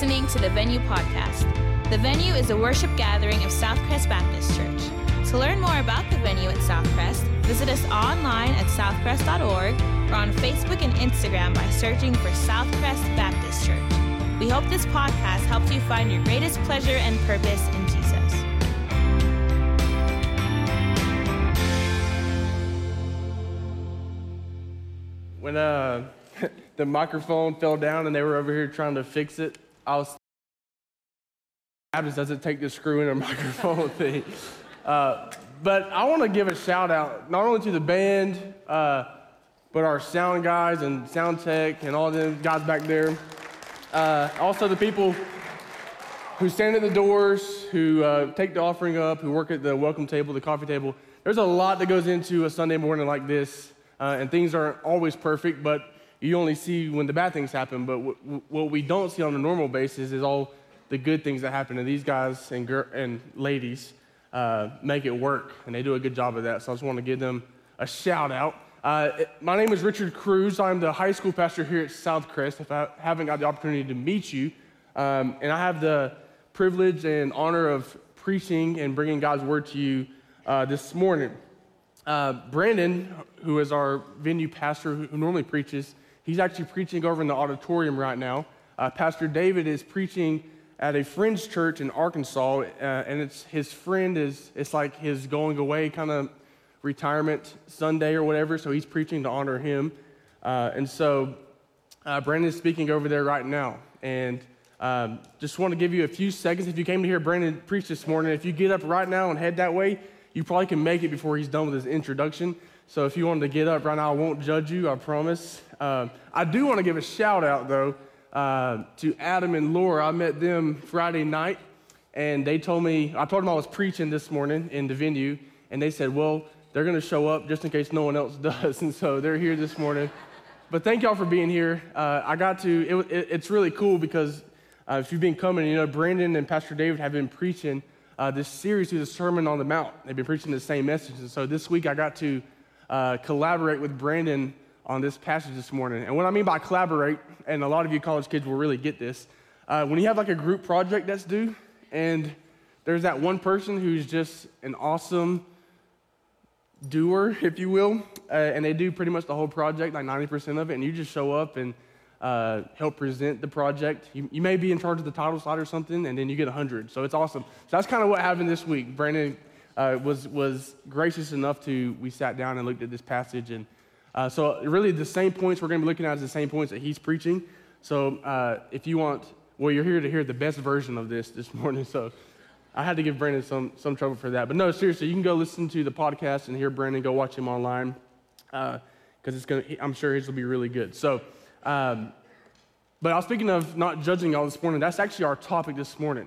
listening to the Venue Podcast. The Venue is a worship gathering of Southcrest Baptist Church. To learn more about the Venue at Southcrest, visit us online at southcrest.org or on Facebook and Instagram by searching for Southcrest Baptist Church. We hope this podcast helps you find your greatest pleasure and purpose in Jesus. When uh, the microphone fell down and they were over here trying to fix it, was Baptist doesn't take the screw in a microphone thing. Uh, but I want to give a shout out not only to the band, uh, but our sound guys and sound tech and all the guys back there. Uh, also the people who stand at the doors, who uh, take the offering up, who work at the welcome table, the coffee table. There's a lot that goes into a Sunday morning like this, uh, and things aren't always perfect, but you only see when the bad things happen. But w- what we don't see on a normal basis is all the good things that happen to these guys and, gir- and ladies uh, make it work, and they do a good job of that. So I just want to give them a shout out. Uh, my name is Richard Crews. I'm the high school pastor here at Southcrest. If I haven't got the opportunity to meet you, um, and I have the privilege and honor of preaching and bringing God's word to you uh, this morning. Uh, Brandon, who is our venue pastor who normally preaches, he's actually preaching over in the auditorium right now. Uh, pastor David is preaching at a friend's church in Arkansas, uh, and it's his friend is it's like his going away kind of retirement Sunday or whatever. So he's preaching to honor him, uh, and so uh, Brandon is speaking over there right now. And um, just want to give you a few seconds. If you came to hear Brandon preach this morning, if you get up right now and head that way, you probably can make it before he's done with his introduction. So if you wanted to get up right now, I won't judge you, I promise. Um, I do want to give a shout out, though, uh, to Adam and Laura. I met them Friday night, and they told me, I told them I was preaching this morning in the venue, and they said, well, they're going to show up just in case no one else does. And so they're here this morning. But thank y'all for being here. Uh, I got to, it, it, it's really cool because uh, if you've been coming, you know, Brandon and Pastor David have been preaching uh, this series through the Sermon on the Mount. They've been preaching the same message. And so this week I got to uh, collaborate with Brandon on this passage this morning. And what I mean by collaborate, and a lot of you college kids will really get this, uh, when you have like a group project that's due, and there's that one person who's just an awesome doer, if you will, uh, and they do pretty much the whole project, like 90% of it, and you just show up and uh, help present the project. You, you, may be in charge of the title slide or something, and then you get 100. So it's awesome. So that's kind of what happened this week. Brandon uh, was, was gracious enough to, we sat down and looked at this passage. And uh, so, really, the same points we're going to be looking at is the same points that he's preaching. So, uh, if you want, well, you're here to hear the best version of this this morning. So, I had to give Brandon some, some trouble for that. But no, seriously, you can go listen to the podcast and hear Brandon. Go watch him online because uh, it's gonna, I'm sure his will be really good. So, um, but I was speaking of not judging y'all this morning. That's actually our topic this morning,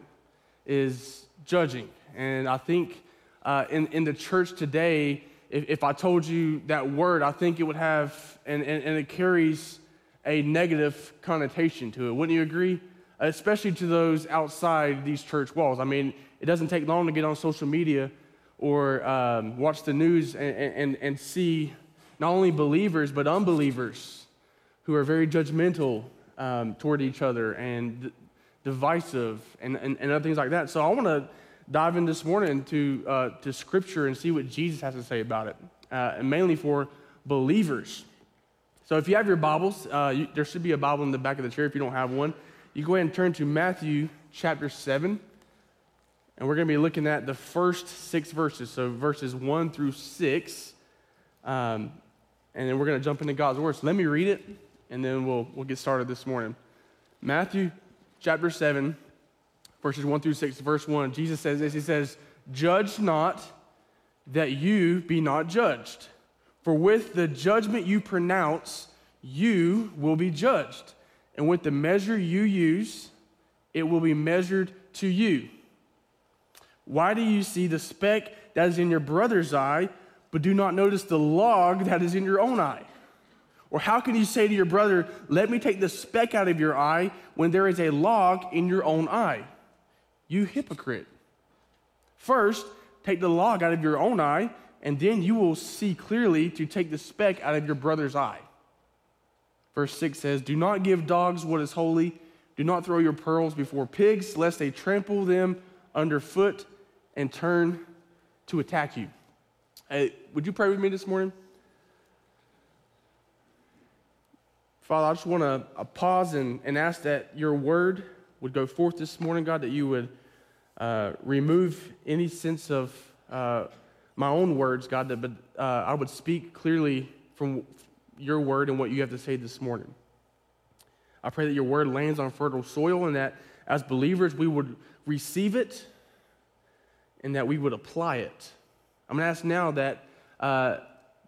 is judging. And I think uh, in in the church today, if, if, I told you that word, I think it would have, and, and, and it carries a negative connotation to it. Wouldn't you agree? Especially to those outside these church walls. I mean, it doesn't take long to get on social media or um, watch the news and, and, and see not only believers, but unbelievers who are very judgmental um, toward each other and divisive and, and, and, other things like that. So I want to dive in this morning to, uh, to Scripture and see what Jesus has to say about it, uh, and mainly for believers. So if you have your Bibles, uh, you, there should be a Bible in the back of the chair if you don't have one. You go ahead and turn to Matthew chapter 7. And we're going to be looking at the first six verses, so verses 1 through 6. Um, and then we're going to jump into God's Word. Let me read it, and then we'll, we'll get started this morning. Matthew chapter 7, verses 1 through 6, verse 1. Jesus says this He says, Judge not that you be not judged. For with the judgment you pronounce, you will be judged. And with the measure you use, it will be measured to you. Why do you see the speck that is in your brother's eye, but do not notice the log that is in your own eye? Or how can you say to your brother, Let me take the speck out of your eye, when there is a log in your own eye? You hypocrite. First, take the log out of your own eye, and then you will see clearly to take the speck out of your brother's eye. Verse 6 says, Do not give dogs what is holy, Do not throw your pearls before pigs, lest they trample them underfoot and turn to attack you. Hey, would you pray with me this morning? Father, I just want to uh, pause and, and ask that your word would go forth this morning, God, that you would uh, remove any sense of uh, my own words, God, that but, uh, I would speak clearly from your word and what you have to say this morning. I pray that your word lands on fertile soil and that as believers we would receive it and that we would apply it. I'm going to ask now that uh,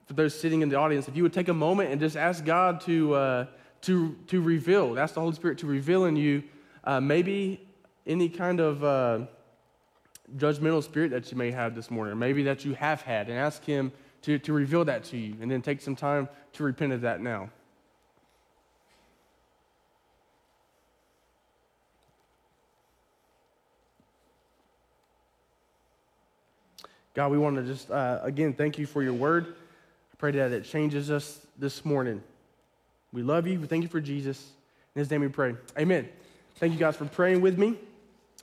for those sitting in the audience, if you would take a moment and just ask God to, uh, to, to reveal, ask the Holy Spirit to reveal in you uh, maybe any kind of uh, judgmental spirit that you may have this morning, or maybe that you have had, and ask Him to, to reveal that to you, and then take some time to repent of that now. God, we want to just, uh, again, thank you for your word. I pray that it changes us this morning. We love you. We thank you for Jesus. In his name we pray. Amen. Thank you guys for praying with me.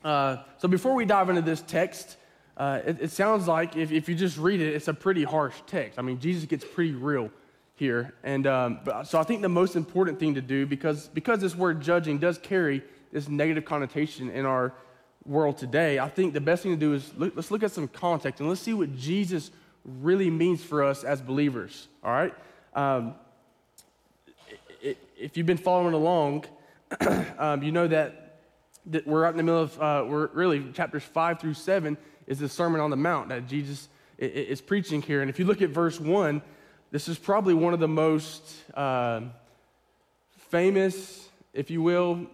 Uh, so before we dive into this text, uh, it, it, sounds like if, if you just read it, it's a pretty harsh text. I mean, Jesus gets pretty real here. And um, but, so I think the most important thing to do, because, because this word judging does carry this negative connotation in our world today, I think the best thing to do is look, let's look at some context and let's see what Jesus really means for us as believers. All right? Um, if you've been following along, um, you know that, that we're right in the middle of, uh, we're really chapters five through seven is the Sermon on the Mount that Jesus is preaching here. And if you look at verse one, this is probably one of the most uh, famous, if you will,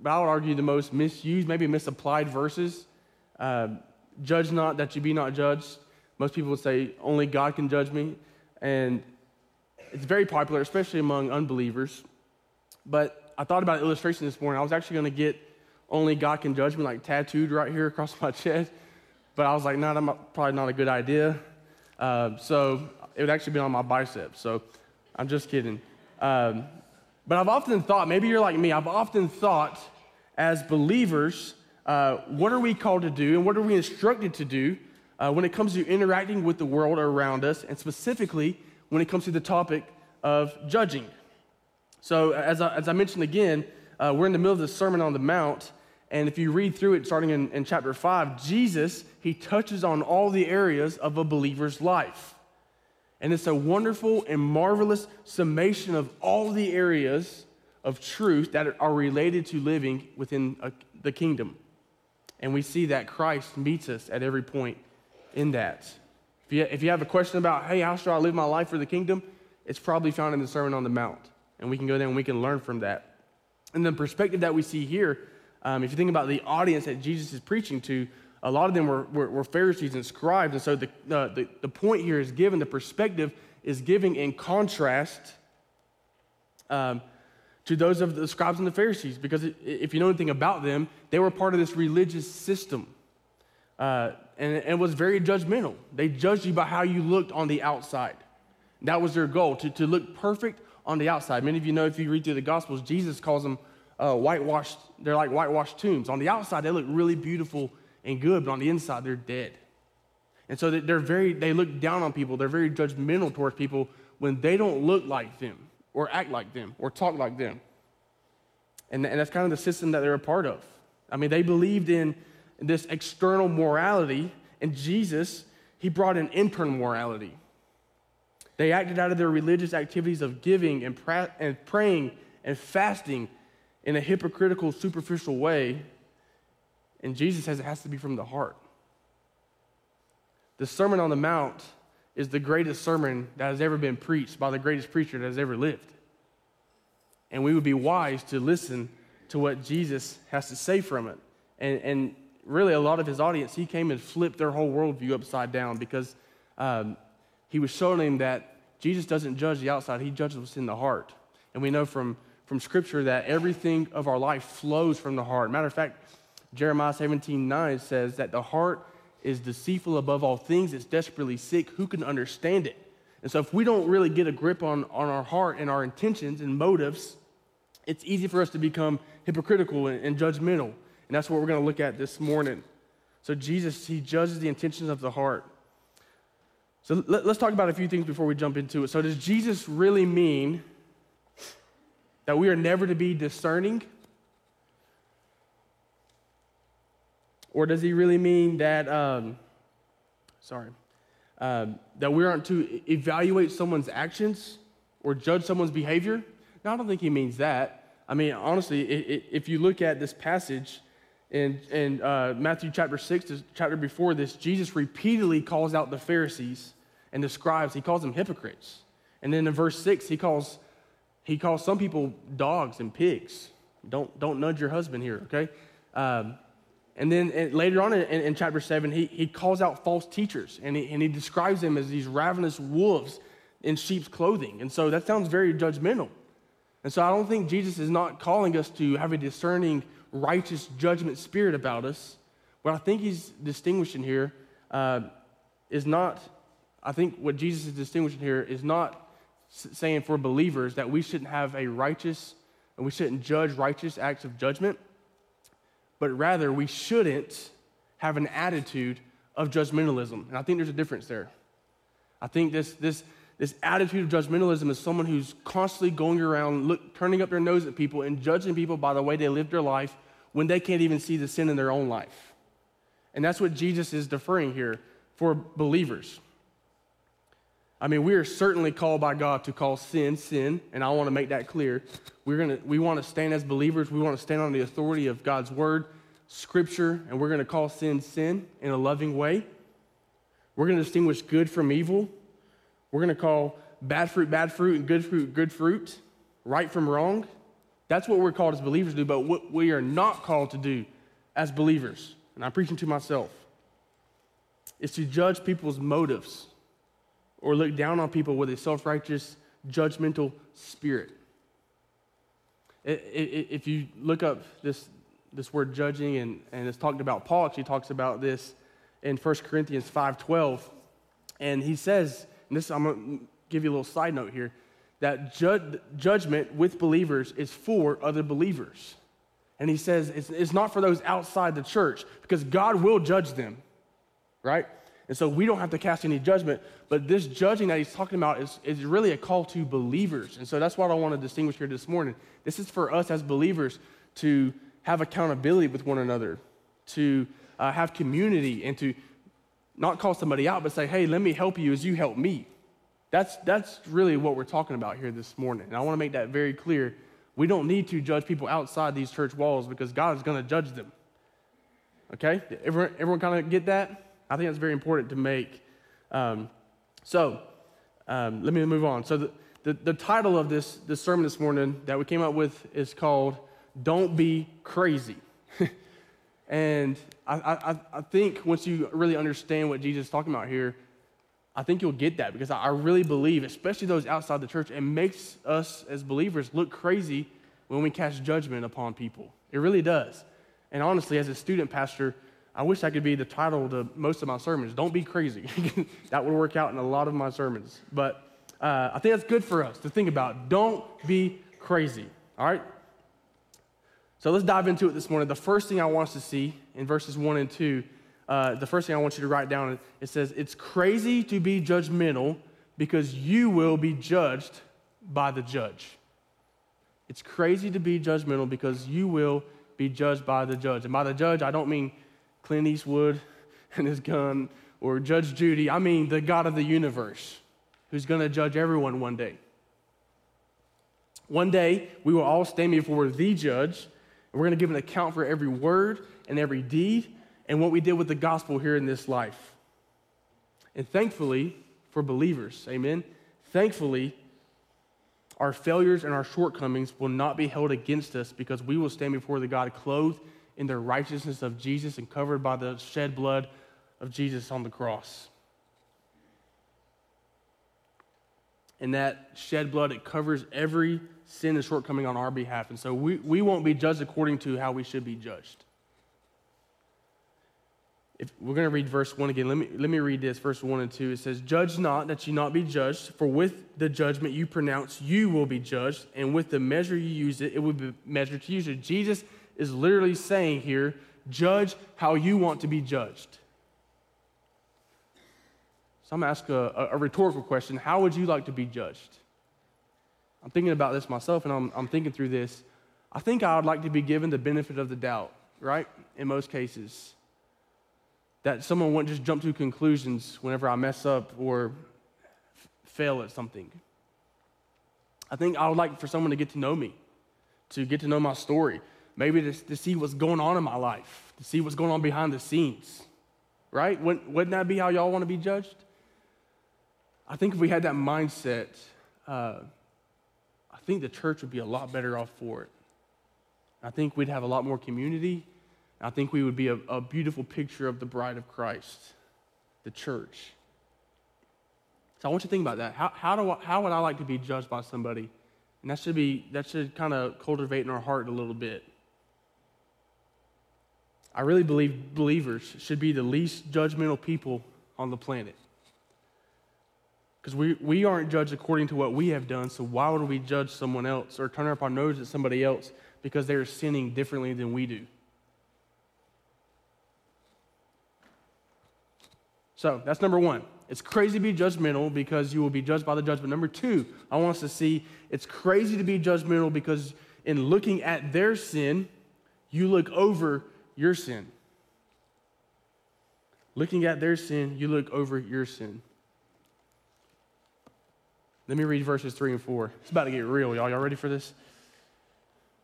but I would argue the most misused, maybe misapplied verses. Uh, judge not that you be not judged. Most people would say, only God can judge me. And it's very popular, especially among unbelievers. But I thought about illustration this morning. I was actually going to get only God can judge me like tattooed right here across my chest. But I was like, no, nah, that's probably not a good idea. Uh, so it would actually be on my biceps. So I'm just kidding. Um, but I've often thought, maybe you're like me, I've often thought as believers, uh, what are we called to do and what are we instructed to do uh, when it comes to interacting with the world around us, and specifically when it comes to the topic of judging. So, as I, as I mentioned again, uh, we're in the middle of the Sermon on the Mount, and if you read through it starting in, in chapter 5, Jesus, he touches on all the areas of a believer's life. And it's a wonderful and marvelous summation of all the areas of truth that are related to living within a, the kingdom. And we see that Christ meets us at every point in that. If you, if you have a question about, hey, how should I live my life for the kingdom? It's probably found in the Sermon on the Mount. And we can go there and we can learn from that. And the perspective that we see here, um, if you think about the audience that Jesus is preaching to, a lot of them were, were, were Pharisees and scribes. And so the, uh, the, the point here is given, the perspective is giving in contrast um, to those of the scribes and the Pharisees. Because if you know anything about them, they were part of this religious system. Uh, and, and was very judgmental. They judged you by how you looked on the outside. That was their goal, to, to look perfect on the outside. Many of you know if you read through the Gospels, Jesus calls them uh, whitewashed, they're like whitewashed tombs. On the outside, they look really beautiful and good, but on the inside, they're dead. And so they're very, they look down on people. They're very judgmental towards people when they don't look like them or act like them or talk like them. And, and that's kind of the system that they're a part of. I mean, they believed in this external morality, and Jesus, he brought an internal morality. They acted out of their religious activities of giving and, pra- and praying and fasting in a hypocritical, superficial way and Jesus says it has to be from the heart. The Sermon on the Mount is the greatest sermon that has ever been preached by the greatest preacher that has ever lived. And we would be wise to listen to what Jesus has to say from it. And, and really, a lot of his audience, he came and flipped their whole worldview upside down because um, he was showing them that Jesus doesn't judge the outside, he judges what's in the heart. And we know from, from Scripture that everything of our life flows from the heart. Matter of fact, Jeremiah 17 9 says that the heart is deceitful above all things, it's desperately sick. Who can understand it? And so, if we don't really get a grip on, on our heart and our intentions and motives it's easy for us to become hypocritical and, and judgmental. And that's what we're going to look at this morning. So, Jesus, he judges the intentions of the heart. So, let, us talk about a few things before we jump into it. So, does Jesus really mean that we are never to be discerning? Or does he really mean that, um, sorry, um, that we aren't to evaluate someone's actions or judge someone's behavior? No, I don't think he means that. I mean, honestly, if you look at this passage in, in uh, Matthew chapter 6, the chapter before this, Jesus repeatedly calls out the Pharisees and the scribes. He calls them hypocrites. And then in verse 6, he calls, he calls some people dogs and pigs. Don't, don't nudge your husband here, okay? Um, and then and later on in, in, chapter 7, he, he calls out false teachers and he, and he describes them as these ravenous wolves in sheep's clothing. And so that sounds very judgmental. And so I don't think Jesus is not calling us to have a discerning, righteous judgment spirit about us. What I think he's distinguishing here uh, is not, I think what Jesus is distinguishing here is not saying for believers that we shouldn't have a righteous and we shouldn't judge righteous acts of judgment, but rather we shouldn't have an attitude of judgmentalism. And I think there's a difference there. I think this, this, this attitude of judgmentalism is someone who's constantly going around look, turning up their nose at people and judging people by the way they live their life when they can't even see the sin in their own life. And that's what Jesus is deferring here for believers. I mean, we are certainly called by God to call sin sin, and I want to make that clear. We're gonna, we want to stand as believers, we want to stand on the authority of God's word, scripture, and we're going to call sin sin in a loving way. We're going to distinguish good from evil. We're going to call bad fruit bad fruit and good fruit good fruit, right from wrong. That's what we're called as believers to do, but what we are not called to do as believers, and I'm preaching to myself, is to judge people's motives or look down on people with a self righteous, judgmental spirit. If you look up this, this word judging, and, and it's talked about, Paul actually talks about this in 1 Corinthians 5.12, and he says, and this I'm going to give you a little side note here, that ju- judgment with believers is for other believers. And he says it's, it's not for those outside the church because God will judge them, right? And so we don't have to cast any judgment, but this judging that he's talking about is, is really a call to believers. And so that's what I want to distinguish here this morning. This is for us as believers to have accountability with one another, to uh, have community, and to not call somebody out, but say, hey, let me help you as you help me. That's, that's really what we're talking about here this morning. And I want to make that very clear. We don't need to judge people outside these church walls because God is going to judge them. Okay? Everyone, everyone kind of get that? I think that's very important to make. Um, so, um, let me move on. So, the, the, the, title of this, this sermon this morning that we came up with is called Don't Be Crazy. and I, I, I think once you really understand what Jesus is talking about here, I think you'll get that because I really believe, especially those outside the church, it makes us as believers look crazy when we cast judgment upon people. It really does. And honestly, as a student pastor, I wish I could be the title to most of my sermons. Don't be crazy. that would work out in a lot of my sermons. But uh, I think that's good for us to think about. Don't be crazy. All right? So let's dive into it this morning. The first thing I want us to see in verses 1 and 2, uh, the first thing I want you to write down, it says, It's crazy to be judgmental because you will be judged by the judge. It's crazy to be judgmental because you will be judged by the judge. And by the judge, I don't mean Clint Eastwood and his gun or Judge Judy. I mean the God of the universe who's going to judge everyone one day. One day, we will all stand before the judge, and we're going to give an account for every word and every deed and what we did with the gospel here in this life. And thankfully, for believers, amen, thankfully, our failures and our shortcomings will not be held against us because we will stand before the God clothed in the righteousness of Jesus and covered by the shed blood of Jesus on the cross. And that shed blood, it covers every sin and shortcoming on our behalf. And so we, we won't be judged according to how we should be judged. if we're going to read verse 1 again. Let me, let me read this, verse 1 and 2. It says, Judge not that you not be judged, for with the judgment you pronounce, you will be judged, and with the measure you use it, it will be measured to you. So Jesus is literally saying here, judge how you want to be judged. So I'm going to ask a, a, rhetorical question How would you like to be judged? I'm thinking about this myself, and I'm, I'm thinking through this. I think I would like to be given the benefit of the doubt, right? In most cases that someone won't just jump to conclusions whenever I mess up or f- fail at something. I think I would like for someone to get to know me, to get to know my story, maybe to, to see what's going on in my life, to see what's going on behind the scenes, right? Wouldn't, wouldn't that be how y'all want to be judged? I think if we had that mindset, uh, I think the church would be a lot better off for it. I think we'd have a lot more community I think we would be a, a beautiful picture of the bride of Christ, the church. So I want you to think about that. How, how, do I, how would I like to be judged by somebody? And that should be that should kind of cultivate in our heart a little bit. I really believe believers should be the least judgmental people on the planet. Because we, we aren't judged according to what we have done, so why would we judge someone else or turn up our nose at somebody else because they're sinning differently than we do? So that's number one. It's crazy to be judgmental because you will be judged by the judgment. Number two, I want us to see it's crazy to be judgmental because in looking at their sin, you look over your sin. Looking at their sin, you look over your sin. Let me read verses three and four. It's about to get real, y'all. Y'all ready for this?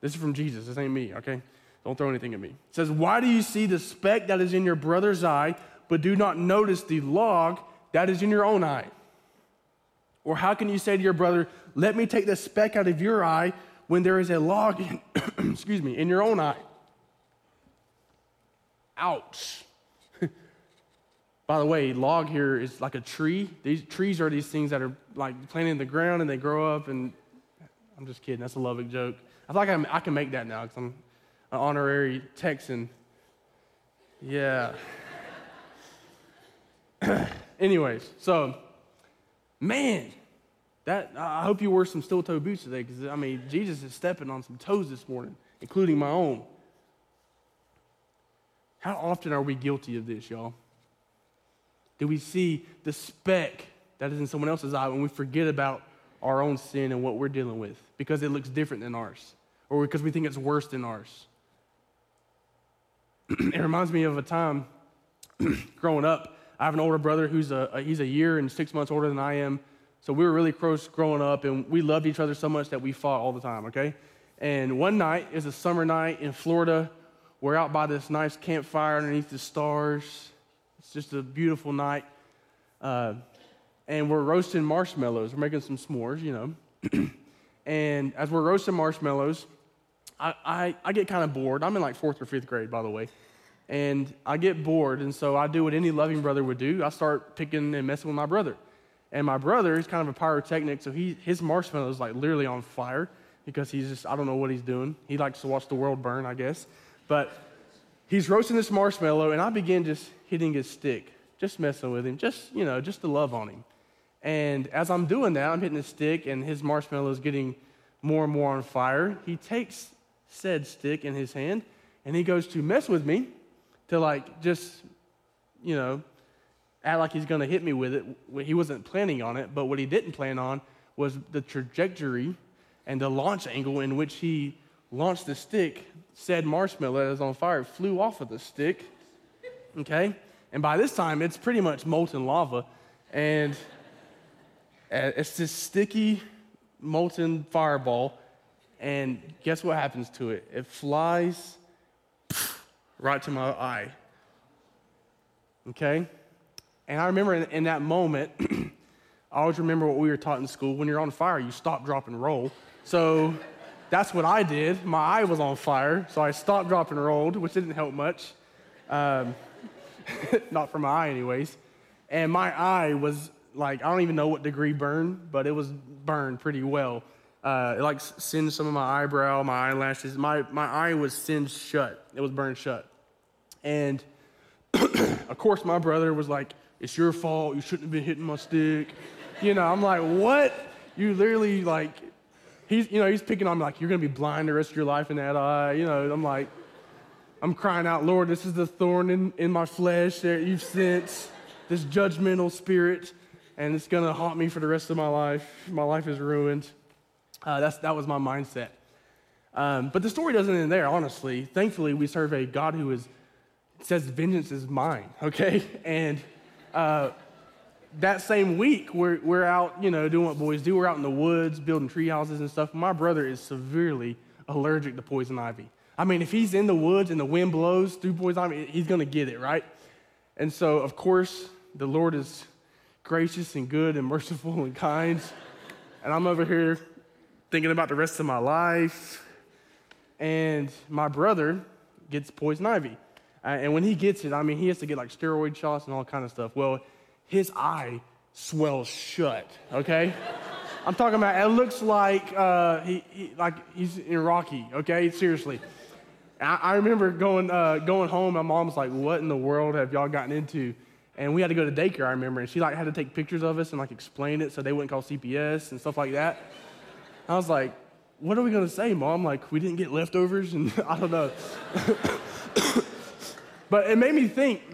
This is from Jesus. This ain't me, okay? Don't throw anything at me. It says, Why do you see the speck that is in your brother's eye? but do not notice the log that is in your own eye? Or how can you say to your brother, Let me take the speck out of your eye when there is a log in, excuse me, in your own eye? Ouch. By the way, log here is like a tree. These trees are these things that are like planted in the ground and they grow up. And I'm just kidding. That's a loving joke. I feel like I'm, I can make that now because I'm an honorary Texan. Yeah. Anyways, so man, that I hope you wore some steel toe boots today because I mean Jesus is stepping on some toes this morning, including my own. How often are we guilty of this, y'all? Do we see the speck that is in someone else's eye when we forget about our own sin and what we're dealing with because it looks different than ours or because we think it's worse than ours? it reminds me of a time growing up I have an older brother who's a, a, he's a year and six months older than I am. So we were really close growing up, and we loved each other so much that we fought all the time. Okay, and one night is a summer night in Florida. We're out by this nice campfire underneath the stars. It's just a beautiful night, uh, and we're roasting marshmallows. We're making some s'mores, you know. and as we're roasting marshmallows, I, I, I get kind of bored. I'm in like fourth or fifth grade, by the way and I get bored, and so I do what any loving brother would do. I start picking and messing with my brother. And my brother is kind of a pyrotechnic, so he, his marshmallow is like literally on fire because he's just, I don't know what he's doing. He likes to watch the world burn, I guess. But he's roasting this marshmallow, and I begin just hitting his stick, just messing with him, just, you know, just to love on him. And as I'm doing that, I'm hitting his stick, and his marshmallow is getting more and more on fire. He takes said stick in his hand, and he goes to mess with me to like just, you know, act like he's going to hit me with it. He wasn't planning on it, but what he didn't plan on was the trajectory and the launch angle in which he launched the stick. Said marshmallow that was on fire flew off of the stick. Okay? And by this time, it's pretty much molten lava. And uh, it's this sticky, molten fireball. And guess what happens to it? It flies right to my eye. Okay? And I remember in, in that moment, I always remember what we were taught in school. When you're on fire, you stop, drop, and roll. So that's what I did. My eye was on fire, so I stopped, dropped, and rolled, which didn't help much. Um, not for my eye, anyways. And my eye was like, I don't even know what degree burn, but it was burned pretty well. Uh, it like singed some of my eyebrow, my eyelashes. My, my eye was singed shut. It was burned shut. And of course, my brother was like, It's your fault. You shouldn't have been hitting my stick. You know, I'm like, What? You literally, like, he's, you know, he's picking on me, like, You're going to be blind the rest of your life in that eye. You know, I'm like, I'm crying out, Lord, this is the thorn in, in my flesh that you've sent, this judgmental spirit, and it's going to haunt me for the rest of my life. My life is ruined. Uh, that's, that was my mindset. Um, but the story doesn't end there, honestly. Thankfully, we serve a God who is, says, Vengeance is mine, okay? And uh, that same week, we're, we're out, you know, doing what boys do. We're out in the woods building tree houses and stuff. My brother is severely allergic to poison ivy. I mean, if he's in the woods and the wind blows through poison ivy, he's going to get it, right? And so, of course, the Lord is gracious and good and merciful and kind. And I'm over here thinking about the rest of my life and my brother gets poison ivy. And when he gets it, I mean, he has to get like steroid shots and all kind of stuff. Well, his eye swells shut, okay? I'm talking about, it looks like, uh, he, he, like he's in Rocky, okay? Seriously. I, I remember going, uh, going home, my mom was like, what in the world have y'all gotten into? And we had to go to daycare, I remember, and she like had to take pictures of us and like explain it so they wouldn't call CPS and stuff like that. I was like, what are we to say, mom? Like, we didn't get leftovers? And I don't know. but it made me think.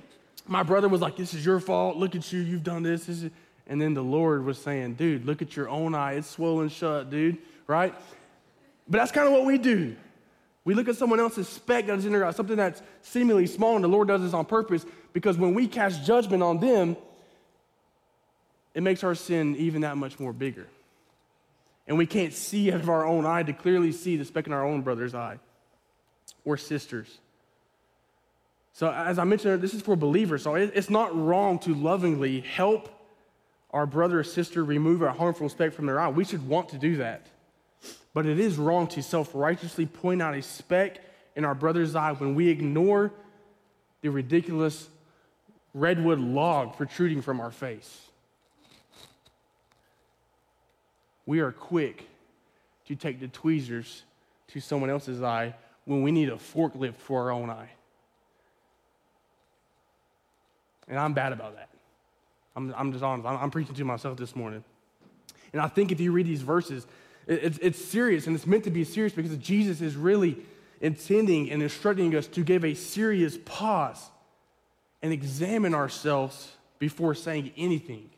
My brother was like, this is your fault. Look at you. You've done this. this and then the Lord was saying, dude, look at your own eye. It's swollen shut, dude, right? But that's kind of what we do. We look at someone else's speck that's in their eye, something that's seemingly small, and the Lord does this on purpose because when we cast judgment on them, it makes our sin even that much more bigger and we can't see out of our own eye to clearly see the speck in our own brother's eye or sister's. So, as I mentioned, this is for believers. So, it's not wrong to lovingly help our brother or sister remove a harmful speck from their eye. We should want to do that. But it is wrong to self righteously point out a speck in our brother's eye when we ignore the ridiculous redwood log protruding from our face. we are quick to take the tweezers to someone else's eye when we need a forklift for our own eye. And I'm bad about that. I'm, I'm just honest. I'm, I'm, preaching to myself this morning. And I think if you read these verses, it, it's, it's serious and it's meant to be serious because Jesus is really intending and instructing us to give a serious pause and examine ourselves before saying anything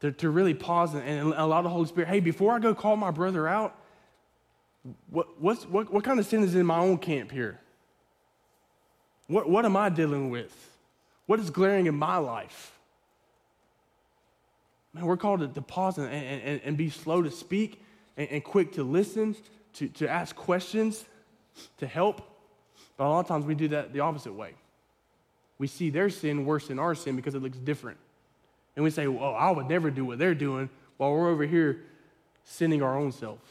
to, to really pause and, and allow the Holy Spirit, hey, before I go call my brother out, what, what, what kind of sin is in my own camp here? What, what am I dealing with? What is glaring in my life? Man, we're called to, to pause and, and, and, be slow to speak and, and quick to listen, to, to ask questions, to help. But a lot of times we do that the opposite way. We see their sin worse than our sin because it looks different. And we say, well, I would never do what they're doing while we're over here sinning our own selves.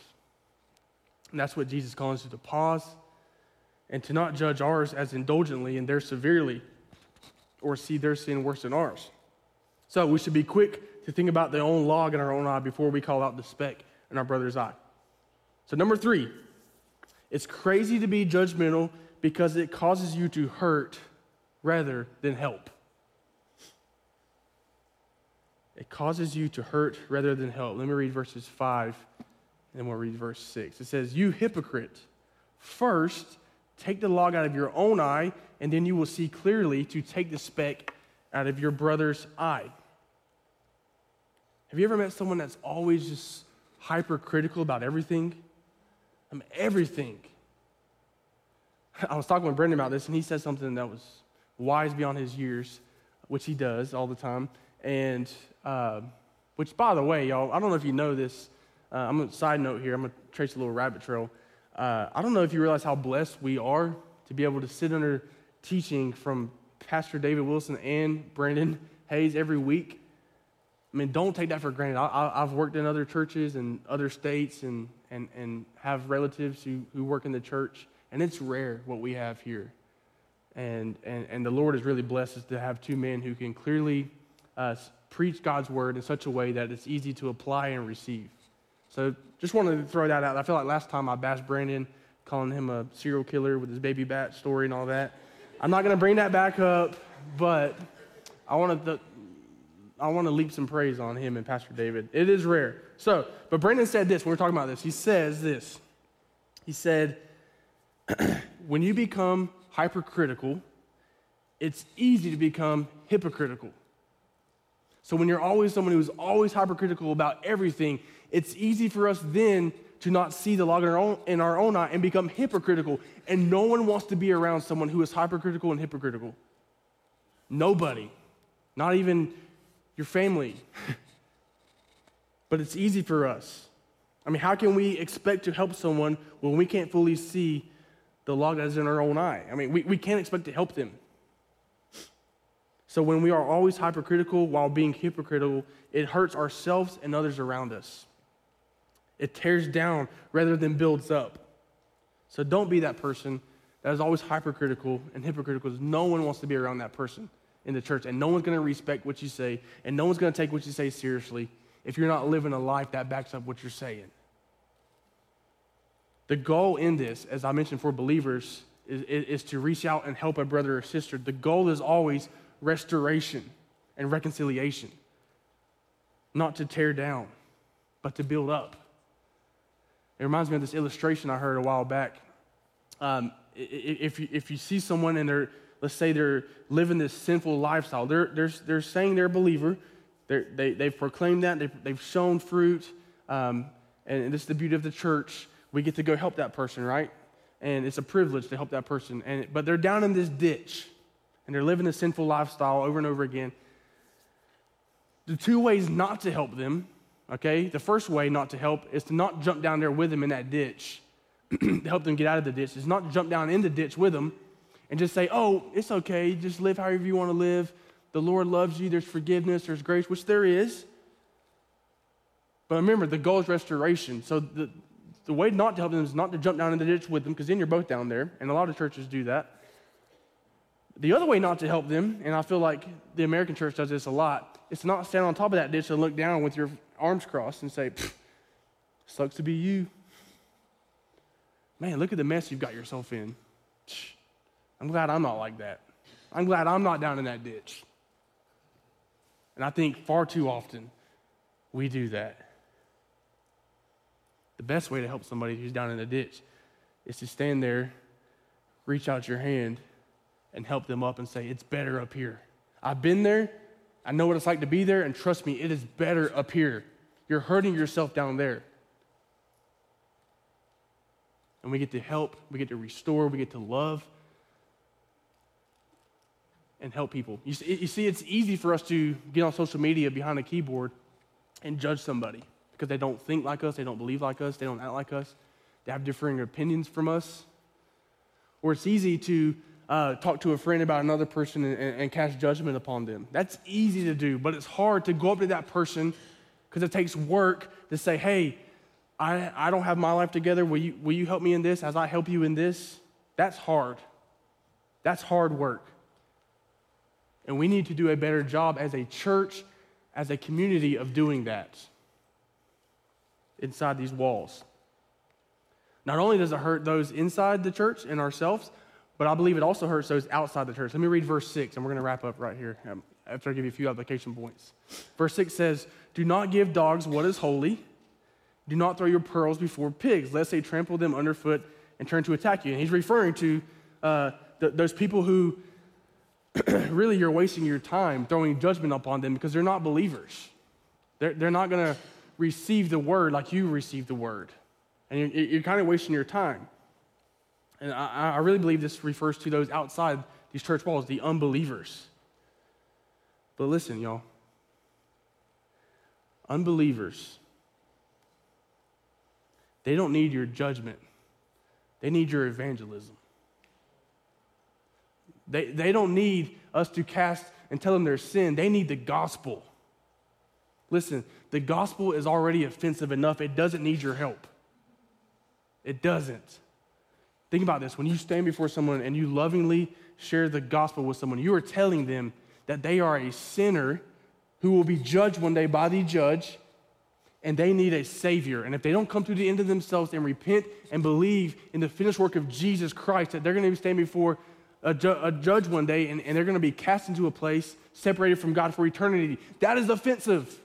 And that's what Jesus calls us to pause and to not judge ours as indulgently and their severely or see their sin worse than ours. So we should be quick to think about the own log in our own eye before we call out the speck in our brother's eye. So, number three, it's crazy to be judgmental because it causes you to hurt rather than help. It causes you to hurt rather than help. Let me read verses 5, and then we'll read verse 6. It says, You hypocrite, first take the log out of your own eye, and then you will see clearly to take the speck out of your brother's eye. Have you ever met someone that's always just hypercritical about everything? I mean, everything. I was talking with Brendan about this, and he said something that was wise beyond his years, which he does all the time. And uh, which, by the way, y'all, I don't know if you know this. Uh, I'm a side note here. I'm to trace a little rabbit trail. Uh, I don't know if you realize how blessed we are to be able to sit under teaching from Pastor David Wilson and Brandon Hayes every week. I mean, don't take that for granted. I, have worked in other churches and other states and, and, and have relatives who, who work in the church, and it's rare what we have here. And, and, and the Lord has really blessed us to have two men who can clearly uh, preach God's word in such a way that it's easy to apply and receive. So just wanted to throw that out. I feel like last time I bashed Brandon, calling him a serial killer with his baby bat story and all that. I'm not going to bring that back up, but I want to. I want to leap some praise on him and Pastor David. It is rare. So, but Brandon said this when we are talking about this. He says this. He said, when you become hypercritical, it's easy to become hypocritical. So when you're always someone who's always hypercritical about everything, it's easy for us then to not see the log in our, own, in our own eye and become hypocritical. And no one wants to be around someone who is hypercritical and hypocritical. Nobody. Not even your family. but it's easy for us. I mean, how can we expect to help someone when we can't fully see the log that is in our own eye? I mean, we, we can't expect to help them. So when we are always hypercritical while being hypocritical, it hurts ourselves and others around us. It tears down rather than builds up. So don't be that person that is always hypercritical and hypocritical no one wants to be around that person in the church, and no one's going to respect what you say, and no one's going to take what you say seriously if you're not living a life that backs up what you're saying. The goal in this, as I mentioned for believers, is, is, to reach out and help a brother or sister. The goal is always restoration and reconciliation, not to tear down, but to build up. It reminds me of this illustration I heard a while back. Um, if, you, if you see someone and they're let's say they're living this sinful lifestyle. They're, they're, they're saying they're a believer, they're, they, they've proclaimed that, they've, they've shown fruit, um, and this is the beauty of the church. We get to go help that person, right? And it's a privilege to help that person. And, but they're down in this ditch, and they're living a sinful lifestyle over and over again. The two ways not to help them, okay? The first way not to help is to not jump down there with them in that ditch to help them get out of the ditch. Is not to jump down in the ditch with them and just say, oh, it's okay, just live however you want to live. The Lord loves you, there's forgiveness, there's grace, which there is. But remember, the goal is restoration. So the, the way not to help them is not to jump down in the ditch with them, because then you're both down there, and a lot of churches do that. The other way not to help them, and I feel like the American church does this a lot, is to not stand on top of that ditch and look down with your arms crossed and say, sucks to be you. Man, look at the mess you've got yourself in. I'm glad I'm not like that. I'm glad I'm not down in that ditch. And I think far too often we do that. The best way to help somebody who's down in the ditch is to stand there, reach out your hand, and help them up and say, It's better up here. I've been there. I know what it's like to be there, and trust me, it is better up here. You're hurting yourself down there. And we get to help, we get to restore, we get to love, and help people. You see, you see, it's easy for us to get on social media behind a keyboard and judge somebody because they don't think like us, they don't believe like us, they don't act like us, they have differing opinions from us. Or it's easy to uh, talk to a friend about another person and, and, and cast judgment upon them. That's easy to do, but it's hard to go up to that person because it takes work to say, hey, I, I don't have my life together. Will you, will you help me in this as I help you in this? That's hard. That's hard work. And we need to do a better job as a church, as a community, of doing that inside these walls. Not only does it hurt those inside the church and ourselves, but I believe it also hurts those outside the church. Let me read verse 6, and we're going to wrap up right here um, after I give you a few application points. Verse 6 says, Do not give dogs what is holy. Do not throw your pearls before pigs, lest they trample them underfoot and turn to attack you. And he's referring to uh, th- those people who really you're wasting your time throwing judgment upon them because they're not believers. They're, they're not going to receive the word like you received the word. And you're, you're kind of wasting your time. And I, I really believe this refers to those outside these church walls, the unbelievers. But listen, y'all. Unbelievers, they don't need your judgment, they need your evangelism. They, they don't need us to cast and tell them their sin. They need the gospel. Listen, the gospel is already offensive enough. It doesn't need your help. It doesn't. Think about this. When you stand before someone and you lovingly share the gospel with someone, you are telling them that they are a sinner who will be judged one day by the judge and they need a savior. And if they don't come to the end of themselves and repent and believe in the finished work of Jesus Christ, that they're going to be standing before a, ju- a judge one day and, and they're going to be cast into a place separated from God for eternity. That is offensive.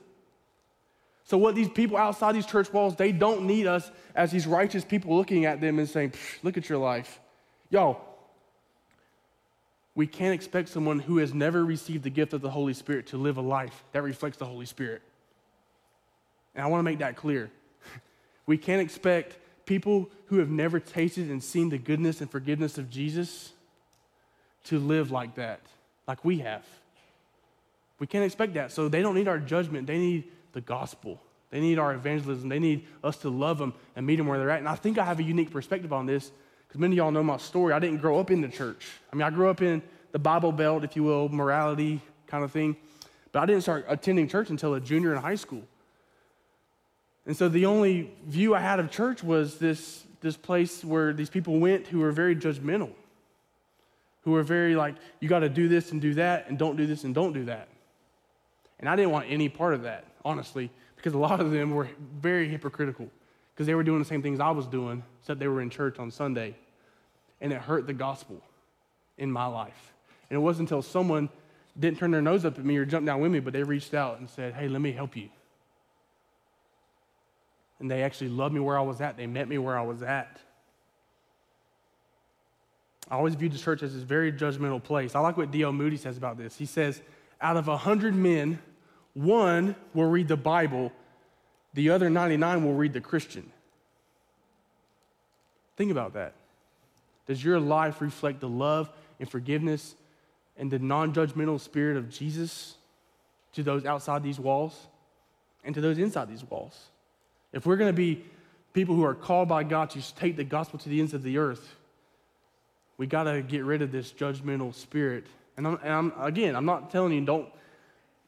So, what these people outside these church walls, they don't need us as these righteous people looking at them and saying, Look at your life. Y'all, we can't expect someone who has never received the gift of the Holy Spirit to live a life that reflects the Holy Spirit. And I want to make that clear. We can't expect people who have never tasted and seen the goodness and forgiveness of Jesus to live like that, like we have. We can't expect that. So they don't need our judgment, they need the gospel. They need our evangelism. They need us to love them and meet them where they're at. And I think I have a unique perspective on this because many of y'all know my story. I didn't grow up in the church. I mean, I grew up in the Bible Belt, if you will, morality kind of thing. But I didn't start attending church until a junior in high school. And so the only view I had of church was this, this place where these people went who were very judgmental, who were very like, you got to do this and do that, and don't do this and don't do that. And I didn't want any part of that, honestly, because a lot of them were very hypocritical because they were doing the same things I was doing, except they were in church on Sunday. And it hurt the gospel in my life. And it wasn't until someone didn't turn their nose up at me or jump down with me, but they reached out and said, Hey, let me help you and they actually loved me where I was at. They met me where I was at. I always viewed the church as this very judgmental place. I like what D.L. Moody says about this. He says, out of 100 men, one will read the Bible, the other 99 will read the Christian. Think about that. Does your life reflect the love and forgiveness and the non judgmental spirit of Jesus to those outside these walls and to those inside these walls? If we're going to be people who are called by God to take the gospel to the ends of the earth, we got to get rid of this judgmental spirit. And, I'm, and I'm, again, I'm not telling you don't,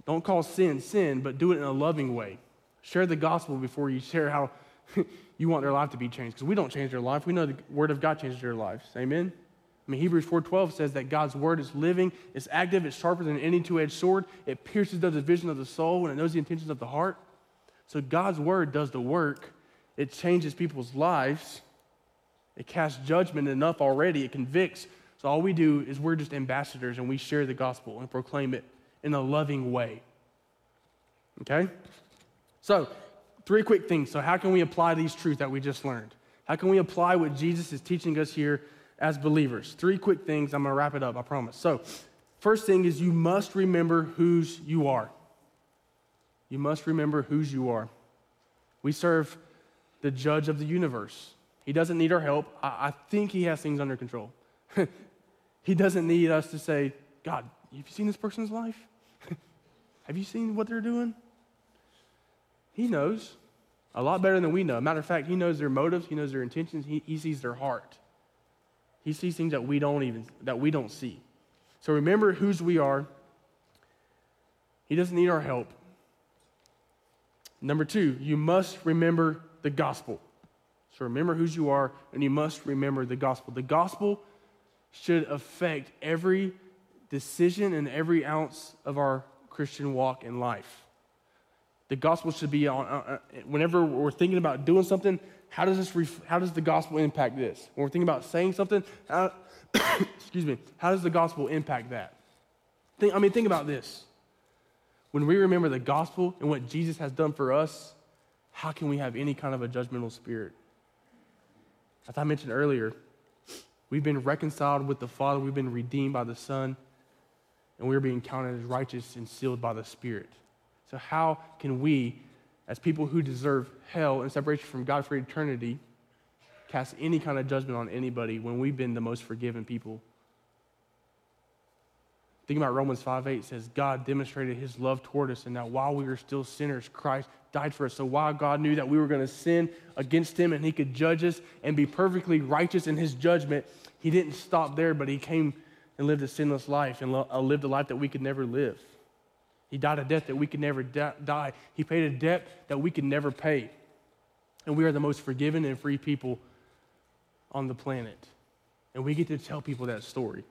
don't call sin sin, but do it in a loving way. Share the gospel before you share how you want their life to be changed. Because we don't change their life. We know the word of God changes their lives. Amen? I mean, Hebrews 4.12 says that God's word is living, it's active, it's sharper than any two-edged sword. It pierces the division of the soul and it knows the intentions of the heart. So God's word does the work, it changes people's lives, it casts judgment enough already, it convicts. So all we do is we're just ambassadors and we share the gospel and proclaim it in a loving way. Okay? So, three quick things. So, how can we apply these truths that we just learned? How can we apply what Jesus is teaching us here as believers? Three quick things. I'm going to wrap it up, I promise. So, first thing is you must remember whose you are you must remember whose you are. We serve the judge of the universe. He doesn't need our help. I, I think he has things under control. he doesn't need us to say, God, have you seen this person's life? Have you seen what they're doing? He knows a lot better than we know. Matter of fact, he knows their motives, he knows their intentions, he, he sees their heart. He sees things that we don't even that we don't see. So remember whose we are. He doesn't need our help. Number two, you must remember the gospel. So remember whose you are, and you must remember the gospel. The gospel should affect every decision and every ounce of our Christian walk in life. The gospel should be on, uh, uh whenever we're thinking about doing something, how does, this ref- how does the gospel impact this? When we're thinking about saying something, how, excuse me, how does the gospel impact that? Think, I mean, think about this. When we remember the gospel and what Jesus has done for us, how can we have any kind of a judgmental spirit? As I mentioned earlier, we've been reconciled with the Father, we've been redeemed by the Son, and we're being counted as righteous and sealed by the Spirit. So, how can we, as people who deserve hell and separation from God for eternity, cast any kind of judgment on anybody when we've been the most forgiven people Think about Romans 5 8 says, God demonstrated his love toward us, and that while we were still sinners, Christ died for us. So while God knew that we were going to sin against him and he could judge us and be perfectly righteous in his judgment, he didn't stop there, but he came and lived a sinless life and uh, lived a life that we could never live. He died a death that we could never die. He paid a debt that we could never pay. And we are the most forgiven and free people on the planet. And we get to tell people that story.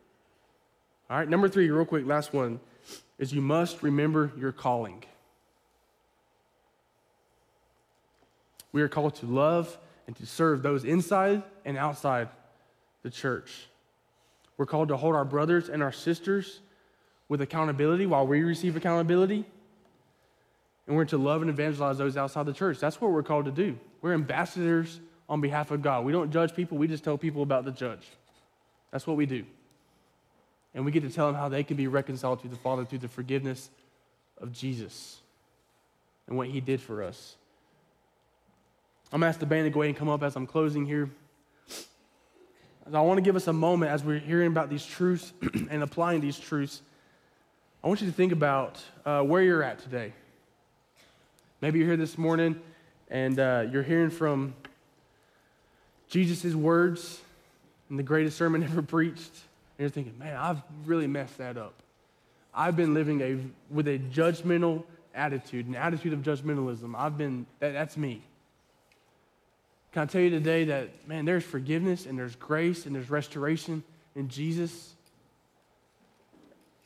All right, number three, real quick, last one, is you must remember your calling. We are called to love and to serve those inside and outside the church. We're called to hold our brothers and our sisters with accountability while we receive accountability. And we're to love and evangelize those outside the church. That's what we're called to do. We're ambassadors on behalf of God. We don't judge people, we just tell people about the judge. That's what we do. And we get to tell them how they can be reconciled to the Father through the forgiveness of Jesus and what he did for us. I'm going to ask the band to go ahead and come up as I'm closing here. I want to give us a moment as we're hearing about these truths and applying these truths. I want you to think about uh, where you're at today. Maybe you're here this morning and uh, you're hearing from Jesus' words in the greatest sermon ever preached, and you're thinking, man, I've really messed that up. I've been living a, with a judgmental attitude, an attitude of judgmentalism. I've been, that, that's me. Can I tell you today that, man, there's forgiveness and there's grace and there's restoration in Jesus?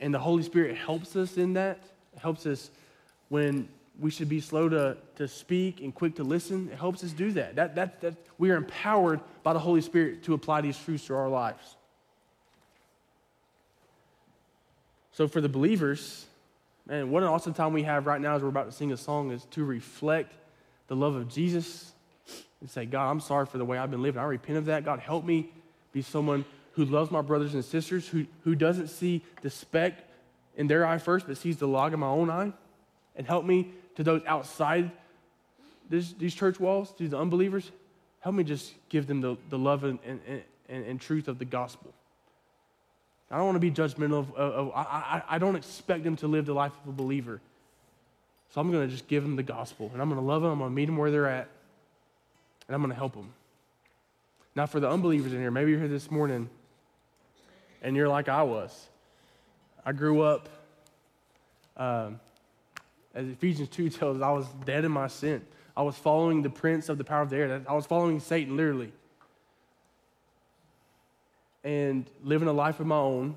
And the Holy Spirit helps us in that. It helps us when we should be slow to, to speak and quick to listen. It helps us do that. That, that, that. We are empowered by the Holy Spirit to apply these truths to our lives. So, for the believers, man, what an awesome time we have right now as we're about to sing a song is to reflect the love of Jesus and say, God, I'm sorry for the way I've been living. I repent of that. God, help me be someone who loves my brothers and sisters, who, who doesn't see the speck in their eye first, but sees the log in my own eye. And help me to those outside this, these church walls, to the unbelievers. Help me just give them the, the love and, and, and, and truth of the gospel. I don't want to be judgmental of, of, of I, I, I don't expect them to live the life of a believer. So I'm going to just give them the gospel and I'm going to love them. I'm going to meet them where they're at and I'm going to help them. Now, for the unbelievers in here, maybe you're here this morning and you're like I was. I grew up, um, as Ephesians 2 tells us, I was dead in my sin. I was following the prince of the power of the air. I was following Satan, literally and living a life of my own,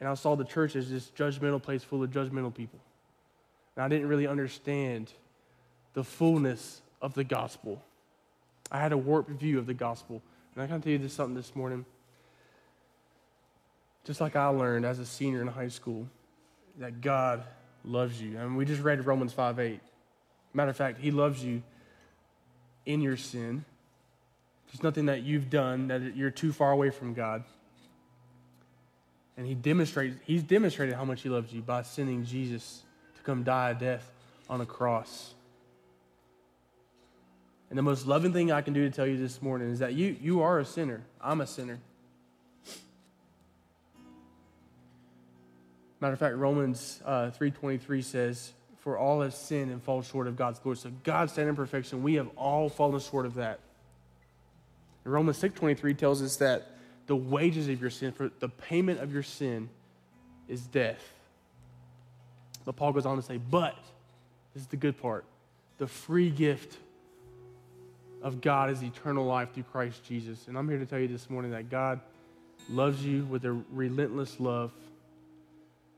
and I saw the church as this judgmental place full of judgmental people. And I didn't really understand the fullness of the gospel. I had a warped view of the gospel. And I can tell you this something this morning. Just like I learned as a senior in high school, that God loves you. I mean, we just read Romans 5 8. Matter of fact, He loves you in your sin. There's nothing that you've done that you're too far away from God. And he demonstrated, he's demonstrated how much he loves you by sending Jesus to come die a death on a cross. And the most loving thing I can do to tell you this morning is that you, you are a sinner. I'm a sinner. Matter of fact, Romans uh, 3.23 says, For all have sinned and fall short of God's glory. So God's standard perfection. We have all fallen short of that. And Romans 6.23 tells us that the wages of your sin, for the payment of your sin is death. But Paul goes on to say, but, this is the good part, the free gift of God is eternal life through Christ Jesus. And I'm here to tell you this morning that God loves you with a relentless love.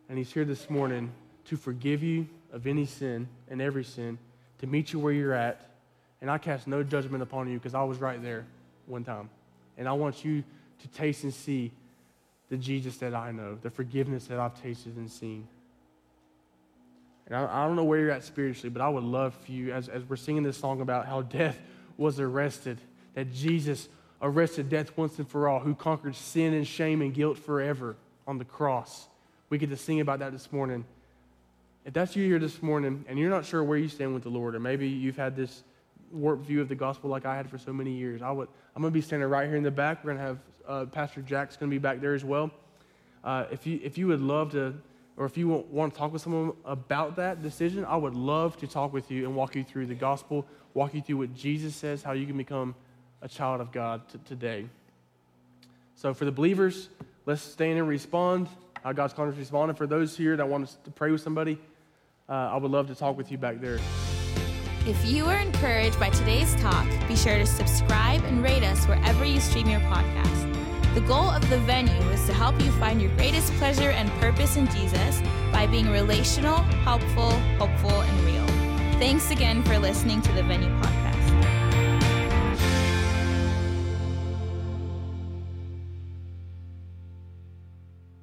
And He's here this morning to forgive you of any sin and every sin, to meet you where you're at. And I cast no judgment upon you because I was right there one time. And I want you to taste and see the Jesus that I know, the forgiveness that I've tasted and seen. And I, I, don't know where you're at spiritually, but I would love for you, as, as we're singing this song about how death was arrested, that Jesus arrested death once and for all, who conquered sin and shame and guilt forever on the cross. We get to sing about that this morning. If that's you here this morning and you're not sure where you stand with the Lord, or maybe you've had this warped view of the gospel like I had for so many years. I would, I'm going to be standing right here in the back. We're going to have uh, Pastor Jack's going to be back there as well. Uh, if, you, if you would love to, or if you want, to talk with someone about that decision, I would love to talk with you and walk you through the gospel, walk you through what Jesus says, how you can become a child of God t- today. So for the believers, let's stand and respond how God's calling us to respond. And for those here that want to pray with somebody, uh, I would love to talk with you back there. If you were encouraged by today's talk, be sure to subscribe and rate us wherever you stream your podcast. The goal of the venue is to help you find your greatest pleasure and purpose in Jesus by being relational, helpful, hopeful, and real. Thanks again for listening to the Venue Podcast.